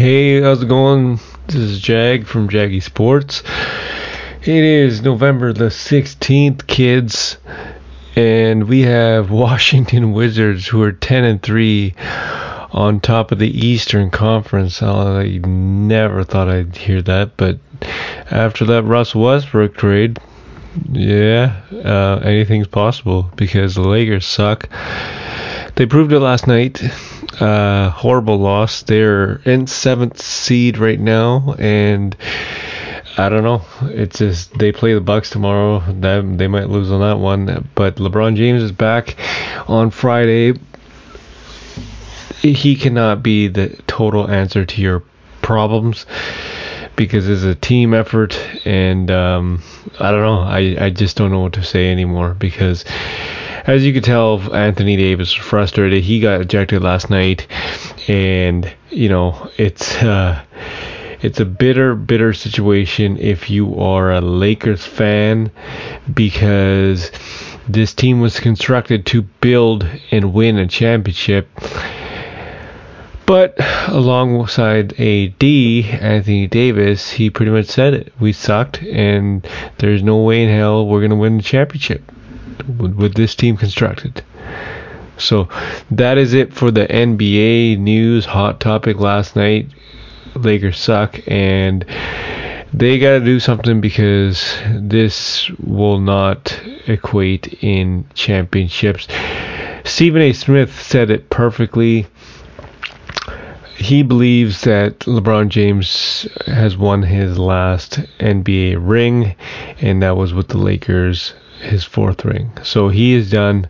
Hey, how's it going? This is Jag from Jaggy Sports. It is November the 16th, kids, and we have Washington Wizards who are 10 and 3 on top of the Eastern Conference. I never thought I'd hear that, but after that Russ Westbrook trade, yeah, uh, anything's possible because the Lakers suck. They proved it last night. Uh, horrible loss. They're in seventh seed right now, and I don't know. It's just they play the Bucks tomorrow. That they might lose on that one. But LeBron James is back on Friday. He cannot be the total answer to your problems because it's a team effort, and um, I don't know. I I just don't know what to say anymore because as you could tell, Anthony Davis was frustrated. He got ejected last night, and you know it's uh, it's a bitter, bitter situation if you are a Lakers fan because this team was constructed to build and win a championship. But alongside AD, Anthony Davis, he pretty much said it. We sucked, and there's no way in hell we're going to win the championship with, with this team constructed. So that is it for the NBA news hot topic last night. Lakers suck and they got to do something because this will not equate in championships. Stephen A. Smith said it perfectly he believes that LeBron James has won his last NBA ring, and that was with the Lakers, his fourth ring. So he is done.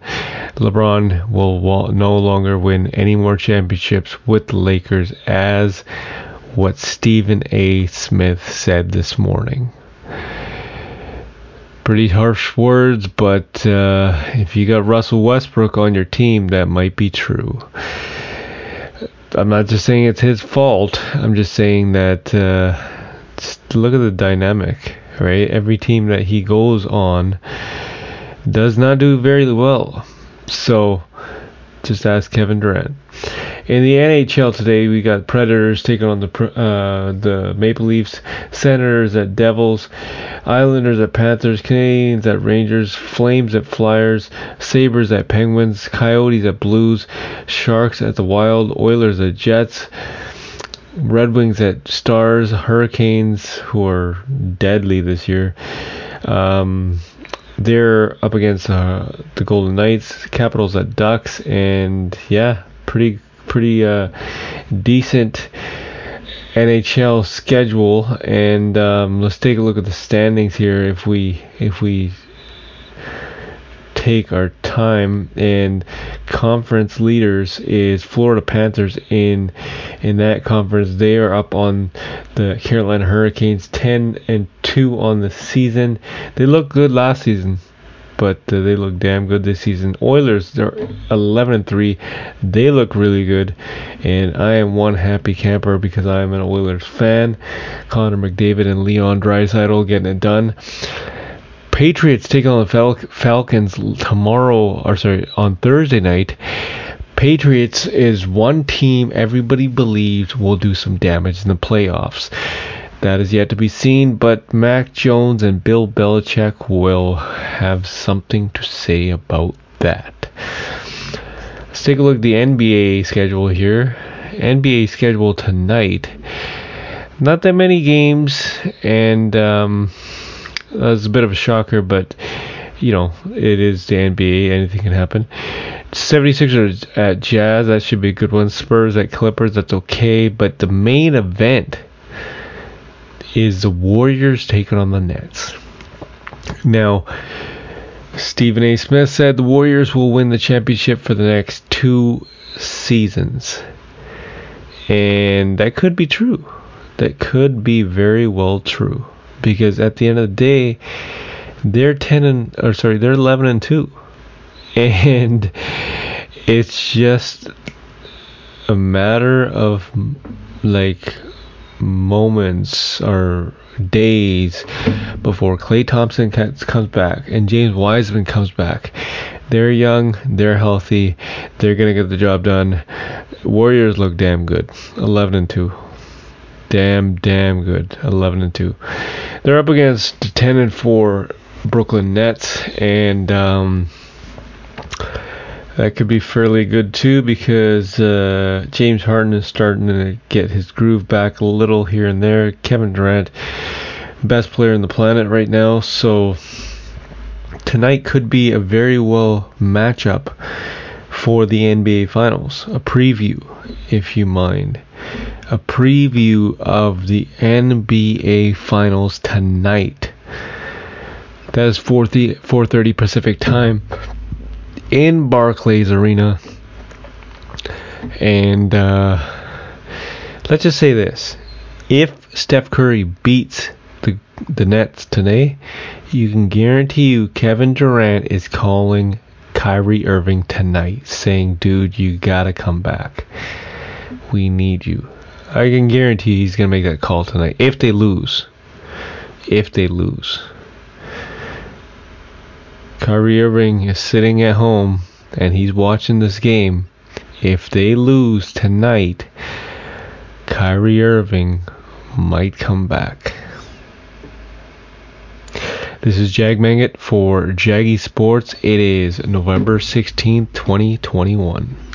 LeBron will no longer win any more championships with the Lakers, as what Stephen A. Smith said this morning. Pretty harsh words, but uh, if you got Russell Westbrook on your team, that might be true. I'm not just saying it's his fault. I'm just saying that uh, just look at the dynamic, right? Every team that he goes on does not do very well. So just ask Kevin Durant. In the NHL today, we got Predators taking on the uh, the Maple Leafs, Senators at Devils, Islanders at Panthers, Canadiens at Rangers, Flames at Flyers, Sabres at Penguins, Coyotes at Blues, Sharks at the Wild, Oilers at Jets. Red Wings at Stars, Hurricanes, who are deadly this year. Um, they're up against uh, the Golden Knights, Capitals at Ducks, and yeah, pretty pretty uh, decent NHL schedule, and um, let's take a look at the standings here. If we if we take our time and conference leaders is Florida Panthers in in that conference they are up on the Carolina Hurricanes 10 and 2 on the season they looked good last season but uh, they look damn good this season. Oilers, they're 11 and 3. They look really good, and I am one happy camper because I am an Oilers fan. Connor McDavid and Leon Draisaitl getting it done. Patriots take on the Fal- Falcons tomorrow, or sorry, on Thursday night. Patriots is one team everybody believes will do some damage in the playoffs. That is yet to be seen, but Mac Jones and Bill Belichick will have something to say about that. Let's take a look at the NBA schedule here. NBA schedule tonight. Not that many games, and um, that's a bit of a shocker, but you know, it is the NBA, anything can happen. 76ers at Jazz, that should be a good one. Spurs at Clippers, that's okay, but the main event is the Warriors taking on the Nets. Now, Stephen A. Smith said the Warriors will win the championship for the next two seasons. And that could be true. That could be very well true. Because at the end of the day, they're 10 and, or sorry, they're 11 and 2. And it's just a matter of like moments or days before Klay Thompson comes back and James Wiseman comes back. They're young, they're healthy, they're gonna get the job done. Warriors look damn good, 11 and 2. damn, damn good. 11 and 2. They're up against the 10 and 4 Brooklyn Nets, and um, that could be fairly good too because uh, James Harden is starting to get his groove back a little here and there. Kevin Durant, best player in the planet right now, so tonight could be a very well matchup for the NBA Finals. A preview, if you mind. A preview of the NBA Finals tonight. That is 4:30 Pacific time in Barclays Arena. And uh, let's just say this: if Steph Curry beats the the Nets today, you can guarantee you Kevin Durant is calling Kyrie Irving tonight, saying, "Dude, you gotta come back. We need you." I can guarantee he's gonna make that call tonight. If they lose, if they lose. Kyrie Irving is sitting at home and he's watching this game. If they lose tonight, Kyrie Irving might come back. This is Jag Mangat for Jaggy Sports. It is November 16th, 2021.